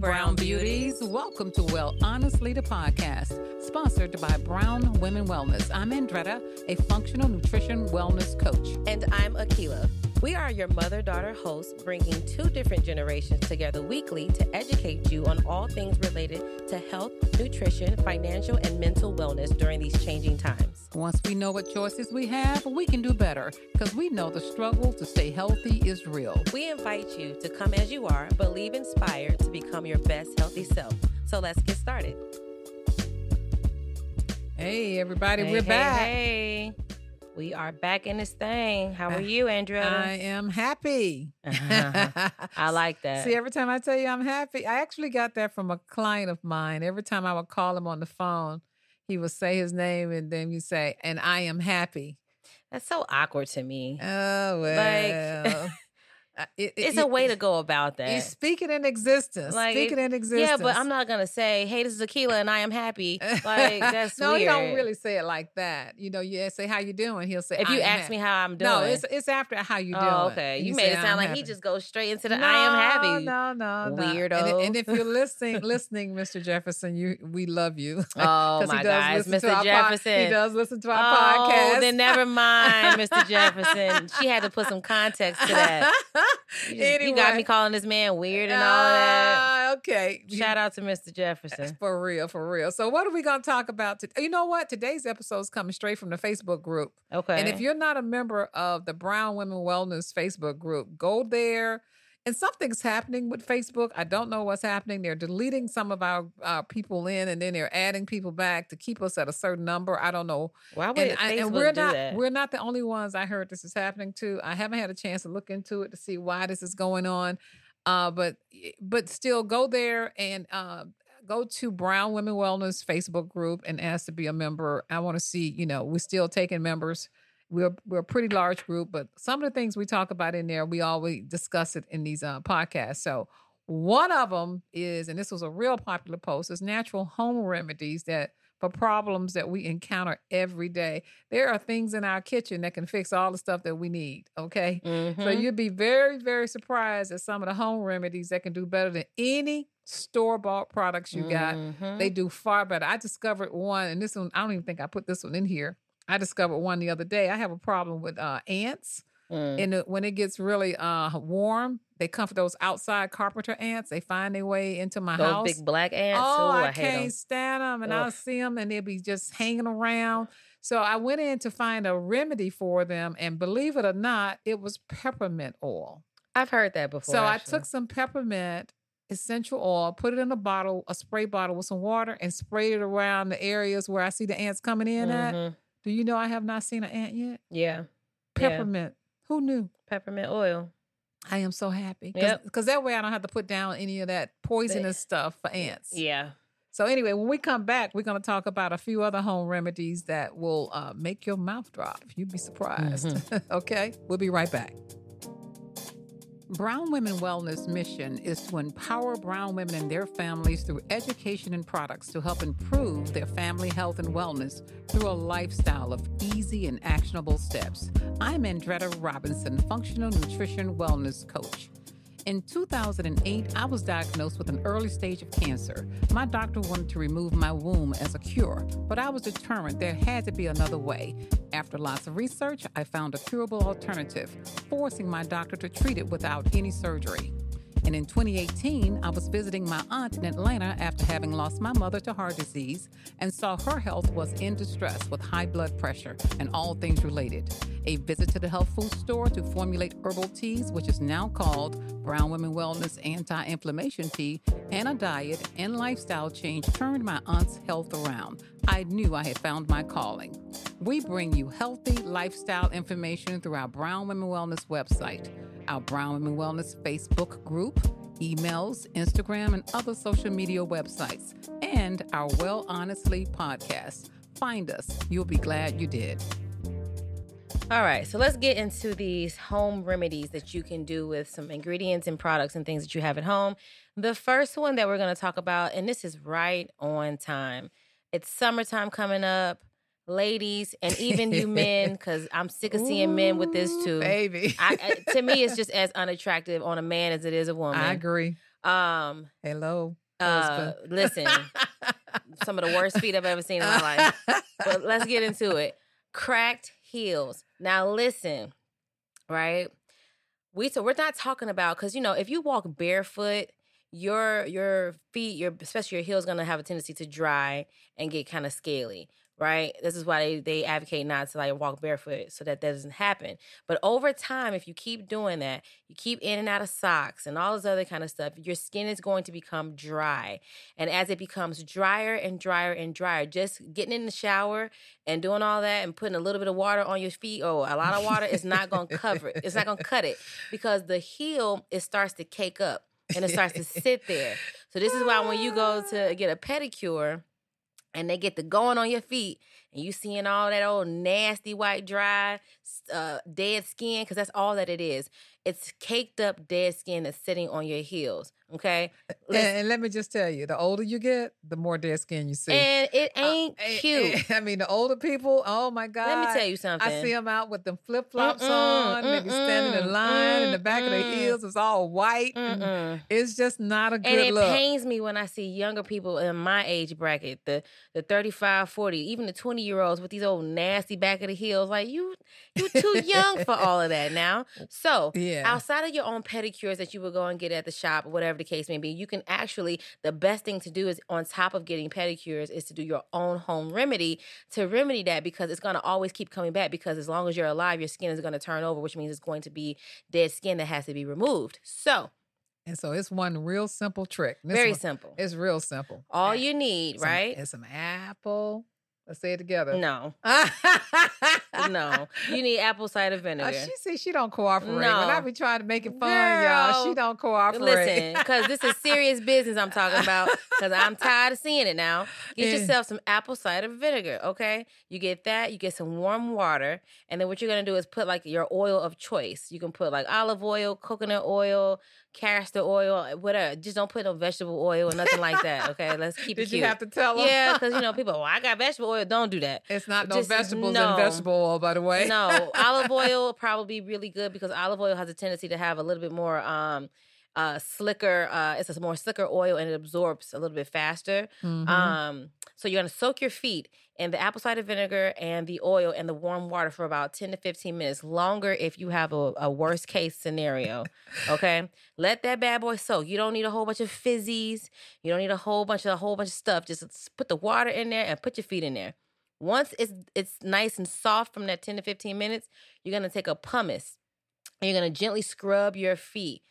Brown Beauties. Welcome to Well Honestly, the podcast, sponsored by Brown Women Wellness. I'm Andretta, a functional nutrition wellness coach. And I'm Akila. We are your mother daughter hosts, bringing two different generations together weekly to educate you on all things related to health, nutrition, financial, and mental wellness during these changing times. Once we know what choices we have, we can do better because we know the struggle to stay healthy is real. We invite you to come as you are, but leave inspired to become your best healthy self. So let's get started. Hey, everybody, Hey, we're hey, back. Hey. We are back in this thing. How are uh, you, Andrea? I am happy. Uh-huh. I like that. See, every time I tell you I'm happy, I actually got that from a client of mine. Every time I would call him on the phone, he will say his name and then you say, and I am happy. That's so awkward to me. Oh, well. Uh, it- it- It's a way to go about that. You speak it in existence. Like, speak it in existence. Yeah, but I'm not gonna say, "Hey, this is Akila, and I am happy." Like that's no, weird. he don't really say it like that. You know, you say how you doing. He'll say If "I you ask happy." me how I'm doing, no, it's it's after how you oh, doing. oh, okay. You made say, it sound "I'm like he just goes straight into the no, "I am happy." No, no, no. Weirdo. And, and if you're listening, listening, Mr. Jefferson, you we love you. Oh my he does guys, listen to Mr. Jefferson. he does listen to our oh, podcast. oh, podcast. then never mind, Mr. Jefferson. She had to put some context to that. You, just- you got me calling this man weird and all that. Ah, okay. Shout out to Mr. Jefferson. For real, for real. So, what are we going to talk about? today? You know what? Today's episode is coming straight from the Facebook group. Okay. And if you're not a member of the Brown Women Wellness Facebook group, go there. And something's happening with Facebook. I don't know what's happening. They're deleting some of our uh, people in, and then they're adding people back to keep us at a certain number. I don't know. why would And, Facebook I- and we're do not that? we're not the only ones. I heard this is happening too. I haven't had a chance to look into it to see why this is going on. Uh, but but still, go there and uh, go to Brown Women Wellness Facebook group and ask to be a member. I want to see. You know, we're still taking members. We're we're a pretty large group, but some of the things we talk about in there, we always discuss it in these uh, podcasts. So one of them is, and this was a real popular post, is natural home remedies that for problems that we encounter every day. There are things in our kitchen that can fix all the stuff that we need. Okay. So Mhm. you'd be very, very surprised at some of the home remedies that can do better than any store bought products you got. Mhm. They do far better. I discovered one, and this one, I don't even think I put this one in here. I discovered one the other day. I have a problem with uh, ants. Mm. And it- when it gets really uh, warm, they come for those outside carpenter ants. They find their way into my Those house. Those big black ants. Oh, Ooh, I, I, can't 'em. stand them, and I'll see them, and they'll be just hanging around. So I went in to find a remedy for them, and believe it or not, it was peppermint oil. I've heard that before. so I took some peppermint essential oil, put it in a bottle, a spray bottle with some water, and sprayed it around the areas where I see the ants coming in at. Do you know I have not seen an ant yet? Yeah. Yeah. Peppermint. Who knew? Peppermint oil. I am so happy Yep. because that way I don't have to put down any of that poisonous stuff for ants. Yeah. So anyway, when we come back, we're going to talk about a few other home remedies that will uh, make your mouth drop. You'd be surprised. okay, we'll be right back. Brown Women Wellness mission is to empower brown women and their families through education and products to help improve their family health and wellness through a lifestyle of easy and actionable steps. I'm Andretta Robinson, functional nutrition wellness coach. In 2008, I was diagnosed with an early stage of cancer. My doctor wanted to remove my womb as a cure, but I was determined there had to be another way. After lots of research, I found a curable alternative, forcing my doctor to treat it without any surgery. And in 2018, I was visiting my aunt in Atlanta after having lost my mother to heart disease and saw her health was in distress with high blood pressure and all things related. A visit to the health food store to formulate herbal teas, which is now called Brown Women Wellness Anti Inflammation Tea, and a diet and lifestyle change turned my aunt's health around. I knew I had found my calling. We bring you healthy lifestyle information through our Brown Women Wellness website, our Brown Women Wellness Facebook group, emails, Instagram, and other social media websites, and our Well Honestly podcast. Find us. You'll be glad you did. All right, so let's get into these home remedies that you can do with some ingredients and products and things that you have at home. The first one that we're going to talk about, and this is right on time. It's summertime coming up, ladies, and even you men, because I'm sick of seeing men with this too. Baby. I- to me, it's just as unattractive on a man as it is a woman. I agree. Um, Hello. uh, listen, some of the worst feet I've ever seen in my life. But let's get into it. Cracked heels. Now listen, right? We so we're not talking about because you know if you walk barefoot, your your feet, your especially your heels, gonna have a tendency to dry and get kind of scaly. Right. This is why they, they advocate not to like walk barefoot so that that doesn't happen. But over time, if you keep doing that, you keep in and out of socks and all this other kind of stuff, your skin is going to become dry. And as it becomes drier and drier and drier, just getting in the shower and doing all that and putting a little bit of water on your feet, oh, a lot of water is not going to cover it. It's not going to cut it because the heel it starts to cake up and it starts to sit there. So this is why when you go to get a pedicure and they get the going on your feet and you seeing all that old nasty white dry uh, dead skin because that's all that it is it's caked up dead skin that's sitting on your heels okay and, and let me just tell you, the older you get, the more dead skin you see. and it Uh, ain't eh, cute I mean, the older people, oh my God. let me tell you something I see them out with them flip flops on. They be standing in line, and the back of their heels is all white. It's just not a good look. and it look. pains me when I see younger people in my age bracket, the the 35, 40, even the 20 year olds with these old nasty back of the heels. Like you you're too young for all of that now. So yeah. Outside of your own pedicures that you would go and get at the shop or whatever the case may be, you can actually the best thing to do is on top of getting pedicures is to do your own home remedy to remedy that because it's gonna always keep coming back because as long as you're alive, your skin is gonna turn over, which means it's going to be dead skin that has to be removed. So and so it's one real simple trick. Very one- simple. It's real simple. All you need, some- right? It's some apple. Let's say it together. No, no. You need apple cider Uh, vinegar. she see she don't cooperate. When I No. be trying to make it fun, y'all, she don't cooperate. Listen, because this is serious business I'm talking about. Because I'm tired of seeing it now. Get Yeah. yourself some apple cider vinegar, okay? You get that. You get some warm water, and then what you're gonna do is put like your oil of choice. You can put like olive oil, coconut oil, castor oil, whatever. Just don't put no vegetable oil or nothing like that. Okay, let's keep it Did you have to tell them? yeah, because you know people. Well, I got vegetable oil. Don't do that. It's not no Just- vegetables no. in vegetable oil, by the way. No, olive oil probably really good because olive oil has a tendency to have a little bit more um uh slicker uh it's a more slicker oil and it absorbs a little bit faster. Mhm. Um so you're going to soak your feet in the apple cider vinegar and the oil and the warm water for about 10 to 15 minutes longer if you have a, a worst case scenario. Okay? Let that bad boy soak. You don't need a whole bunch of fizzies. You don't need a whole bunch of a whole bunch of stuff. Just put the water in there and put your feet in there. Once it's it's nice and soft from that 10 to 15 minutes, you're gonna take a pumice and you're gonna gently scrub your feet.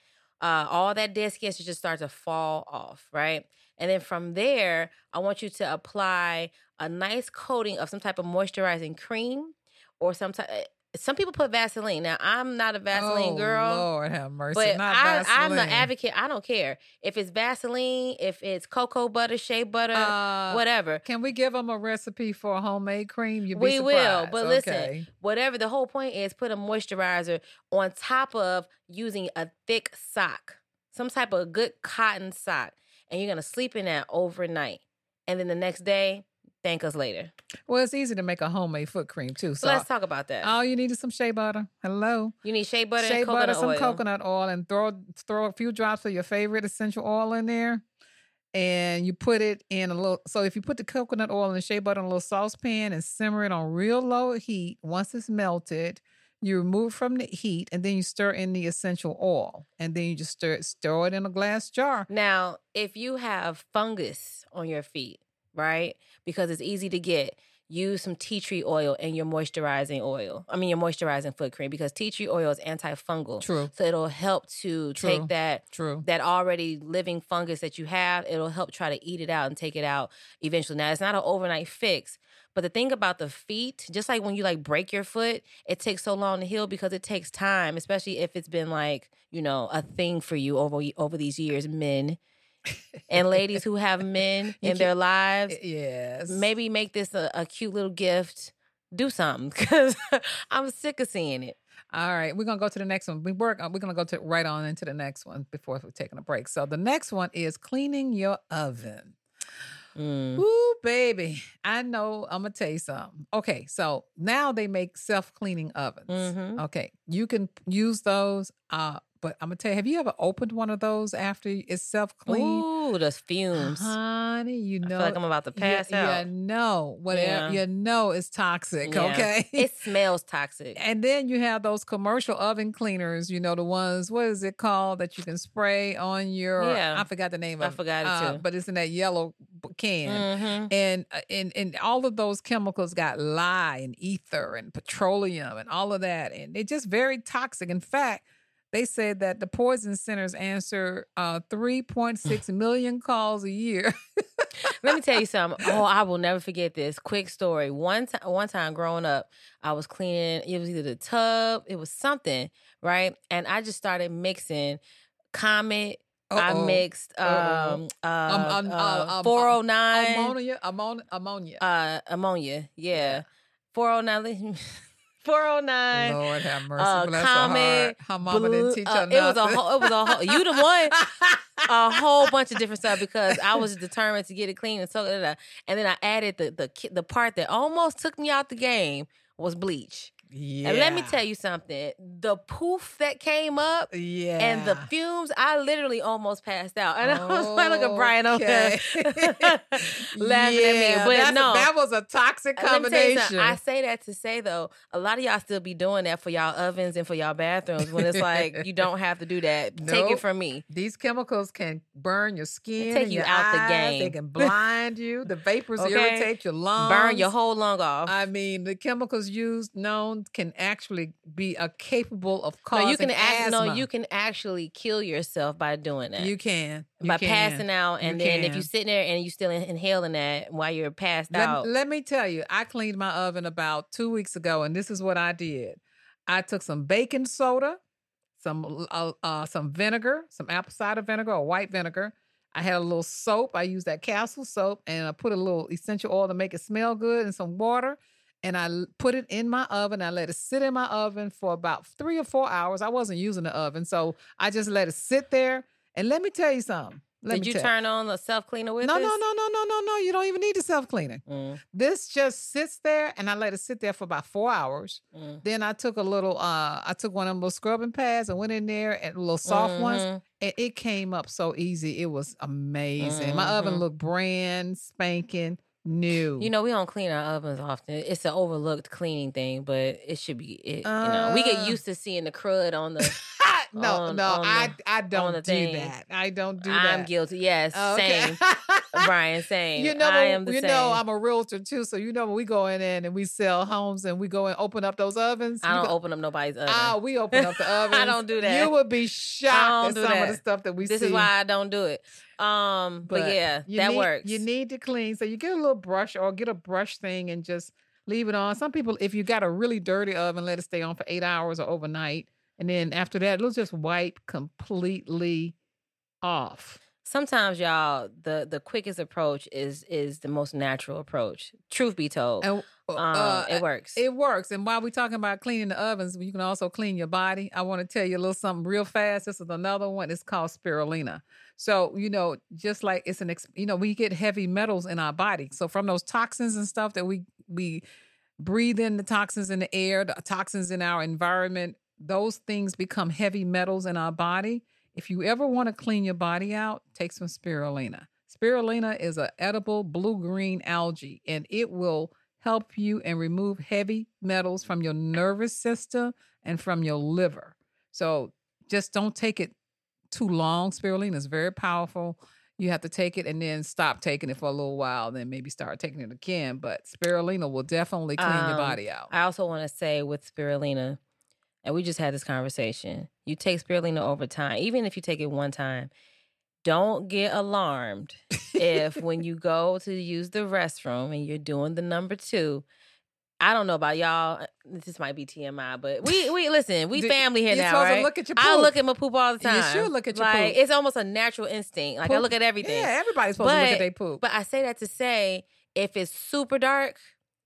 Uh, all that dead skin should just start to fall off, right? And then from there, I want you to apply a nice coating of some type of moisturizing cream or some type. Some people put Vaseline. Now I'm not a Vaseline oh, girl. Lord have mercy. But not I, I'm Vaseline. an advocate. I don't care if it's Vaseline, if it's cocoa butter, shea butter, Uh, whatever. Can we give them a recipe for a homemade cream? You'd be We will, surprised. but listen, Whatever the whole point is, put a moisturizer on top of using a thick sock, some type of good cotton sock, and you're gonna sleep in that overnight. And then the next day, thank us later. Well, it's easy to make a homemade foot cream too. So let's talk about that. all you need is some shea butter. Hello. you need shea butter shea and coconut butter, some oil. coconut oil, and throw throw a few drops of your favorite essential oil in there. And you put it in a little. So if you put the coconut oil and the shea butter in a little saucepan and simmer it on real low heat, once it's melted, you remove from the heat, and then you stir in the essential oil, and then you just stir it, stir it in a glass jar. Now, if you have fungus on your feet, right? Because it's easy to get, use some tea tree oil in your moisturizing oil. I mean, your moisturizing foot cream because tea tree oil is antifungal. True, So it'll help to True. take that true. that already living fungus that you have. It'll help try to eat it out and take it out eventually. Now, it's not an overnight fix, but the thing about the feet, just like when you like break your foot, it takes so long to heal because it takes time, especially if it's been like you know a thing for you over over these years, men and ladies who have men in their lives. Yes. Maybe make this a, a cute little gift. Do something because I'm sick of seeing it. All right, we're gonna go to the next one. We work. uh, We're gonna go to right on into the next one before we're taking a break. So the next one is cleaning your oven. Mm. Ooh, baby, I know. I'm gonna tell you something. Okay, so now they make self cleaning ovens. Mhm. Okay, you can use those. Uh, but I'm gonna tell you, have you ever opened one of those after it's self clean? Ooh, those fumes. Honey, you I know, feel like I'm about to pass you, out. You know, whatever Yeah. you know is toxic. Yeah. Okay, It smells toxic. and then you have those commercial oven cleaners. You know the ones. What is it called that you can spray on your? Yeah. I forgot the name I of. forgot it uh, too. But it's in that yellow can. Mhm. And, uh, and and all of those chemicals got lye and ether and petroleum and all of that, and they're just very toxic. In fact, they said that the poison centers answer uh, 3.6 million calls a year. Let me tell you something. Oh, I will never forget this. Quick story. One time, one time growing up, I was cleaning. It was either the tub, it was something, right? And I just started mixing Comet. I Uh-oh. mixed Uh-oh. um, uh, um, uh, uh, um, 409 ammonia, ammonia, ammonia. uh, ammonia. Yeah, 409. 409. Lord have mercy, uh, bless her heart. Her mama blue- didn't teach uh, her it was a nothing. whole. It was a whole. You the one. a whole bunch of different stuff because I was determined to get it clean and so da, da, da. and then I added the the the part that almost took me out the game was bleach. Yeah. And let me tell you something, the poof that came up Yeah. and the fumes, I literally almost passed out. And I was like, look at Brian over Okay. laughing at me. But a- no. that was a toxic Let me tell you combination. I say that to say though, a lot of y'all still be doing that for y'all ovens and for y'all bathrooms when it's like you don't have to do that. Take it from me. These chemicals can burn your skin, take you out the eyes. They can blind you. The vapors Okay. irritate your lungs, Burn your whole lung off. I mean, the chemicals used known can actually be a capable of no, causing you can act, no, you can actually kill yourself by doing that. You can You by can. passing out, and You then if you're sitting there and you still inhaling that while you're passed Let, out, let me tell you, I cleaned my oven about two weeks ago, and this is what I did. I took some baking soda, some uh, uh, some vinegar, some apple cider vinegar or white vinegar. I had a little soap. I used that castle soap, and I put a little essential oil to make it smell good, and some water. And I put it in my oven. I let it sit in my oven for about three or four hours. I wasn't using the oven, so I just let it sit there. And let me tell you something. Let did you turn on the self cleaner with no, this? no, no, no, no, no, no. You don't even need the self cleaning. Mm, This just sits there, and I let it sit there for about four hours. mm. Then I took a little, uh, I took one of them little scrubbing pads and went in there and little soft ones, Mhm. and it came up so easy. It was amazing. My oven Mhm. looked brand spanking new. You know, we don't clean our ovens often. It's an overlooked cleaning thing, but it should be. It, you know, we get Uh. used to seeing the crud on the. no, on- no, on I, the- I don't do thing. that. I don't do that. I'm guilty. Yes, Oh, okay. same. Brian, same. You know, I am the same. you same. know, I'm a realtor too, so you know when we go in and we sell homes and we go and open up those ovens. I don't go- open up nobody's oven. Ah, we open up the ovens. I don't do that. You would be shocked at some of the stuff that we see. this see. is why I don't do it. Um, but, yeah, you that need, works. You need to clean. So you get a little brush or get a brush thing and just leave it on. Some people, if you got a really dirty oven, let it stay on for eight hours or overnight. And then after that, it'll just wipe completely off. Sometimes y'all, the the quickest approach is is the most natural approach. Truth be told, And um, uh, it works. It works. And while we're talking about cleaning the ovens, you can also clean your body. I want to tell you a little something real fast. This is another one. It's called spirulina. So, you know, just like it's an, you know, we get heavy metals in our body. So from those toxins and stuff that we, we breathe in the toxins in the air, the toxins in our environment, those things become heavy metals in our body. If you ever want to clean your body out, take some spirulina. Spirulina is an edible blue green algae and it will help you and remove heavy metals from your nervous system and from your liver. So just don't take it too long. Spirulina is very powerful. You have to take it and then stop taking it for a little while, then maybe start taking it again. But spirulina will definitely clean your Um, body out. I also want to say with spirulina, and we just had this conversation. You take spirulina over time, even if you take it one time. Don't get alarmed if when you go to use the restroom and you're doing the number two. I don't know about y'all. uh, This might be TMI, but we we listen. We family here You're now, right? to look at your I look at my poop all the time. You should look at your like, poop. It's almost a natural instinct. Like I look at everything. Yeah, everybody's supposed to look at their poop. But I say that to say, if it's super dark,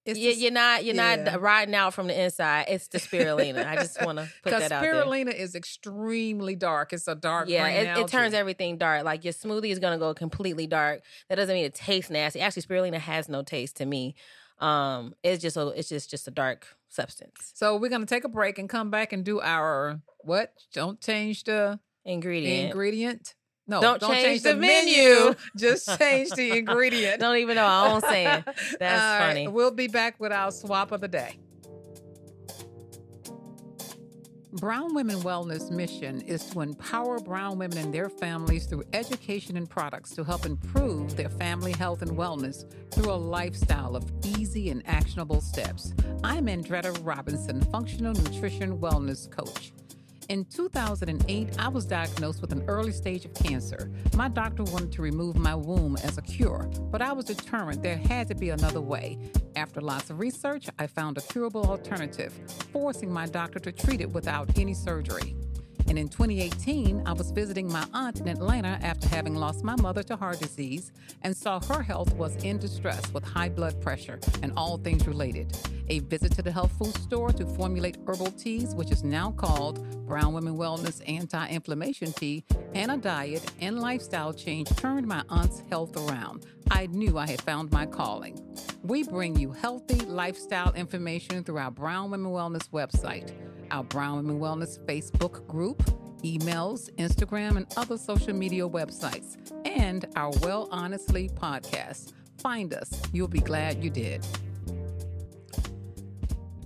it's you, you're not you're yeah. not riding out from the inside. It's the spirulina. I just want to put that out there. spirulina is extremely dark. It's a dark Yeah, it, it turns everything dark. Like your smoothie is gonna go completely dark. That doesn't mean it tastes nasty. Actually, spirulina has no taste to me. Um, it's just a it's just just a dark substance. So we're gonna take a break and come back and do our what? Don't change the Ingredient. ingredient. No, Don't change the menu. Just change the ingredient. Don't even know our own saying. That's All right, funny. We'll be back with our swap of the day. Brown Women Wellness mission is to empower brown women and their families through education and products to help improve their family health and wellness through a lifestyle of easy and actionable steps. I'm Andretta Robinson, functional nutrition wellness coach. In 2008, I was diagnosed with an early stage of cancer. My doctor wanted to remove my womb as a cure, but I was determined there had to be another way. After lots of research, I found a curable alternative, forcing my doctor to treat it without any surgery. And in 2018, I was visiting my aunt in Atlanta after having lost my mother to heart disease and saw her health was in distress with high blood pressure and all things related. A visit to the health food store to formulate herbal teas, which is now called Brown Women Wellness Anti Inflammation Tea, and a diet and lifestyle change turned my aunt's health around. I knew I had found my calling. We bring you healthy lifestyle information through our Brown Women Wellness website, our Brown Women Wellness Facebook group, emails, Instagram, and other social media websites, and our Well Honestly podcast. Find us. You'll be glad you did.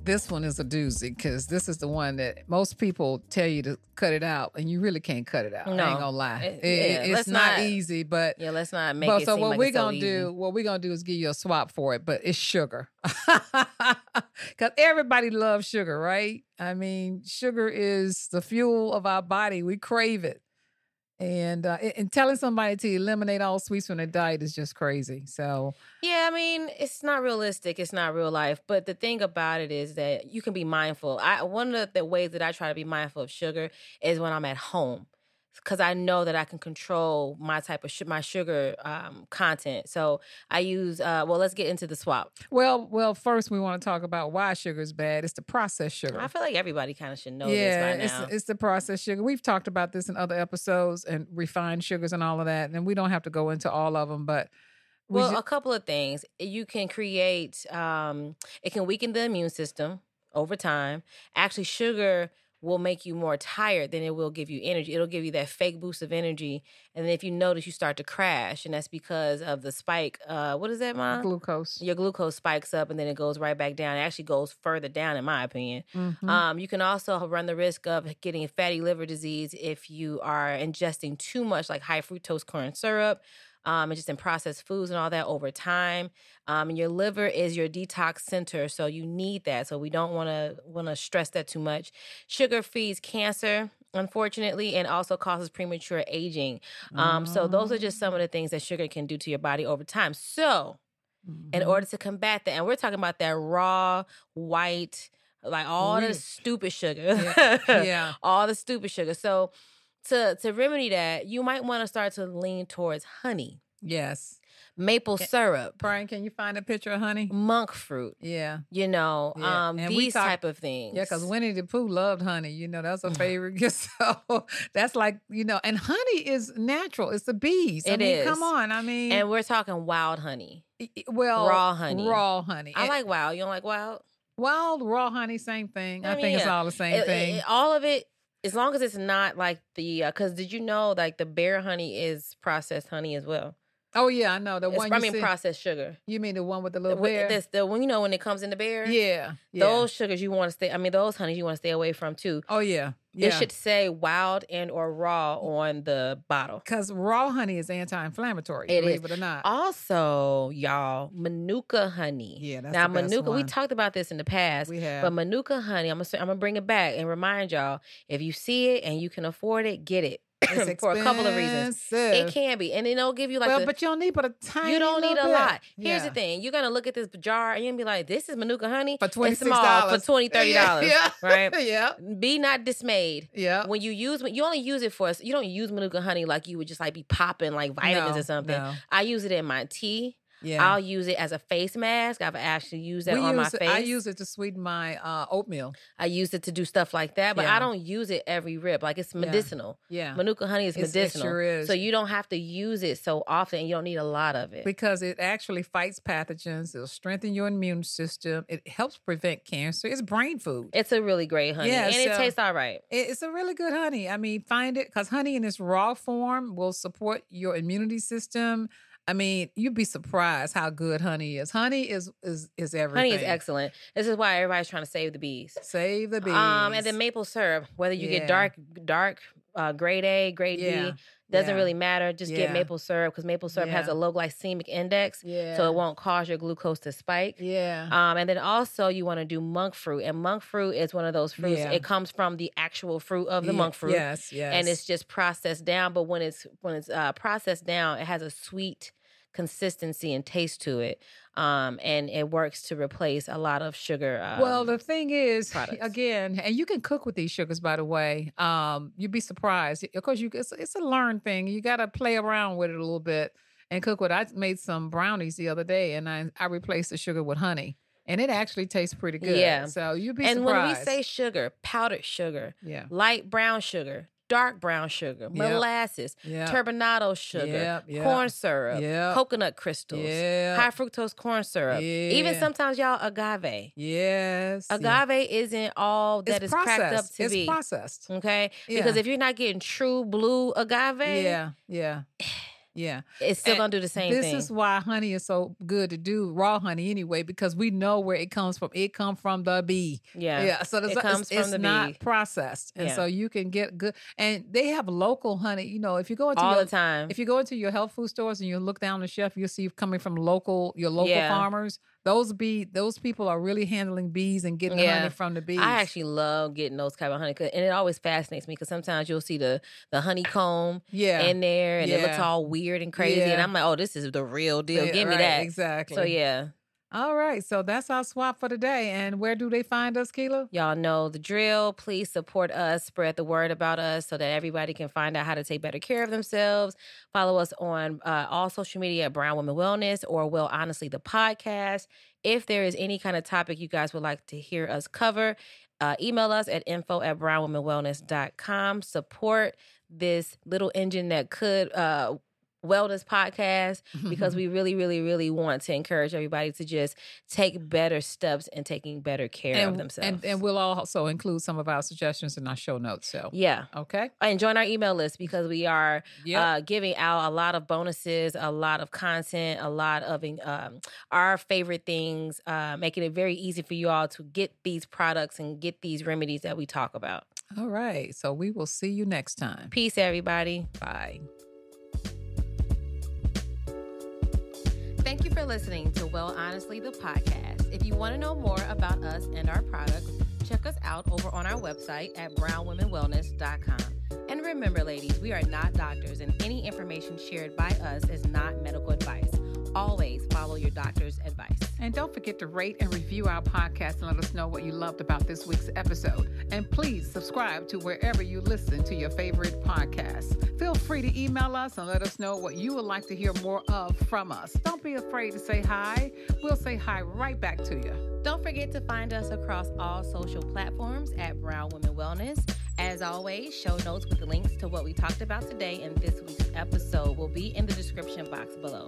This one is a doozy because this is the one that most people tell you to cut it out, and you really can't cut it out. No. I ain't gonna lie. It- It- yeah, it's not, not- easy, but Yeah, let's not make but it so what like we're gonna easy. do, what we're gonna do is give you a swap for it, but it's sugar, because everybody loves sugar, right? I mean, sugar is the fuel of our body. We crave it, and uh, and telling somebody to eliminate all sweets from their diet is just crazy. So Yeah, I mean, it's not realistic. It's not real life. But the thing about it is that you can be mindful. I one of the ways that I try to be mindful of sugar is when I'm at home, because I know that I can control my type of sh- my sugar um, content. So I use. Uh, well, let's get into the swap. well, well, first we want to talk about why sugar is bad. It's the processed sugar. I feel like everybody kind of should know yeah, this by now. it's it's the processed sugar. We've talked about this in other episodes and refined sugars and all of that, and we don't have to go into all of them, but. we Well, ju- a couple of things. You can create, um, it can weaken the immune system over time. Actually, sugar will make you more tired than it will give you energy. It'll give you that fake boost of energy. And then if you notice, you start to crash. And that's because of the spike. Uh, what is that, Mom? glucose. Your glucose spikes up and then it goes right back down. It actually goes further down, in my opinion. Mhm. Um, you can also run the risk of getting fatty liver disease if you are ingesting too much, like high fructose corn syrup, um, and just in processed foods and all that over time. Um, and your liver is your detox center, so you need that. So we don't want to want to stress that too much. Sugar feeds cancer. Unfortunately, and also causes premature aging. Um, so those are just some of the things that sugar can do to your body over time. So, in Mhm. order to combat that. And we're talking about that raw, white, like all the stupid sugar. Yeah. yeah. all the stupid sugar. So to to remedy that, you might want to start to lean towards honey, Yes. maple Eh, syrup, Brian, can you find a picture of honey? monk fruit, Yeah. you know, Yeah, um and these talk- type of things. Yeah, because Winnie the Pooh loved honey. You know, that's a favorite. so that's like, you know, and honey is natural. It's the bees. I It mean, is. Come on. I mean, and we're talking wild honey. well, raw honey. Raw honey. I And like wild. You don't like wild? wild, raw honey, same thing. I, I mean, think it's all the same it- thing. it- all of it, as long as it's not like the, uh, because did you know like the bear honey is processed honey as well? oh, yeah, I know. The It's, one I mean, see- processed sugar. You mean the one with the little With- bear? The when you know when it comes in the bear, yeah. yeah. those sugars you want to stay. I mean, those honeys you want to stay away from too. Oh, yeah. Yeah. It should say wild and or raw on the bottle. Because raw honey is anti-inflammatory, It believe is. it or not. Also, y'all, manuka honey. Yeah, that's now manuka. We talked about this in the past. we have. But manuka honey, I'm gonna I'm gonna bring it back and remind y'all if you see it and you can afford it, get it for a couple of reasons. It can be, and it'll give you like well, the, but you don't need but a tiny. you don't need a bit. lot. Here's Yeah. the thing: you're gonna look at this jar and you're gonna be like, "This is manuka honey For It's $26. small for 20 30 dollars, Yeah. right? yeah. Be not dismayed. Yeah. When you use, you only use it for. You don't use manuka honey like you would just like be popping like vitamins No, or something. no. I use it in my tea. Yeah. I'll use it as a face mask. I've actually used that We on my use it- face. I use it to sweeten my uh, oatmeal. I use it to do stuff like that, but Yeah. I don't use it every rip. Like it's medicinal. Yeah. Manuka honey is It's- it medicinal. sure is. So you don't have to use it so often and you don't need a lot of it. because it actually fights pathogens. It'll strengthen your immune system. It helps prevent cancer. It's brain food. It's a really great honey. Yeah, and it tastes all right. It's a really good honey. I mean, find it because honey in its raw form will support your immunity system. I mean, you'd be surprised how good honey is. Honey is is is everything. Honey is excellent. This is why everybody's trying to save the bees. Save the bees. Um, and then maple syrup, whether you Yeah. get dark, dark, uh, grade A, grade Yeah. B, doesn't Yeah. really matter. Just get maple syrup because maple syrup has a low glycemic index, yeah, so it won't cause your glucose to spike. Yeah. Um, and then also you want to do monk fruit, and monk fruit is one of those fruits. Yeah. It comes from the actual fruit of the Yeah. monk fruit, Yes, yes. and it's just processed down. But when it's when it's uh, processed down, it has a sweet consistency and taste to it, um, and it works to replace a lot of sugar. Um, well, the thing is, products. again, and you can cook with these sugars, by the way. Um, you'd be surprised. Of course, you it's, it's a learned thing. You got to play around with it a little bit and cook with. I made some brownies the other day, and I I replaced the sugar with honey, and it actually tastes pretty good. Yeah. So you'd be and surprised. when we say sugar, powdered sugar, yeah, light brown sugar, dark brown sugar, molasses, yeah, turbinado sugar, Yep, yep, corn syrup, yep. coconut crystals, yeah, high fructose corn syrup, even sometimes y'all agave. yes, yeah. Agave isn't all that It's is cracked up processed. to it's be. processed. Okay, because if you're not getting true blue agave, Yeah, yeah, yeah. it's still And gonna do the same this thing. is why honey is so good to do raw honey anyway because we know where it comes from it comes from the bee yeah, yeah so It comes it's, from it's the not bee. processed and Yeah. so you can get good and they have local honey you know if you go into all your, the time. if you go into your health food stores and you look down the shelf you'll see coming from local your local Yeah. farmers those bee those people are really handling bees and getting the Yeah. honey from the bees I actually love getting those type of honey, and it always fascinates me because sometimes you'll see the the honeycomb yeah in there, and it looks all weird and crazy, and I'm like, oh, this is the real deal. Yeah, Give me right, that. exactly So yeah, all right so that's our swap for today and where do they find us Keela y'all know the drill. Please support us, spread the word about us, so that everybody can find out how to take better care of themselves. Follow us on uh, all social media at Brown Women Wellness or Well Honestly the podcast. If there is any kind of topic you guys would like to hear us cover, uh, email us at info at brownwomenwellness.com. Support this little engine that could uh, wellness podcast because we really, really, really want to encourage everybody to just take better steps in taking better care of themselves. and and we'll also include some of our suggestions in our show notes so yeah. okay And join our email list because we are Yep. uh, giving out a lot of bonuses, a lot of content, a lot of um, our favorite things, uh, making it very easy for you all to get these products and get these remedies that we talk about. All right. So we will see you next time. Peace, everybody. Bye. Thank you for listening to Well Honestly, the podcast. If you want to know more about us and our products, check us out over on our website at brownwomenwellness.com. And remember, ladies, we are not doctors, and any information shared by us is not medical advice. Always follow your doctor's advice. And don't forget to rate and review our podcast and let us know what you loved about this week's episode. And please subscribe to wherever you listen to your favorite podcasts. Feel free to email us and let us know what you would like to hear more of from us. Don't be afraid to say hi. We'll say hi right back to you. Don't forget to find us across all social platforms at Brown Women Wellness. As always, show notes with the links to what we talked about today in this week's episode will be in the description box below.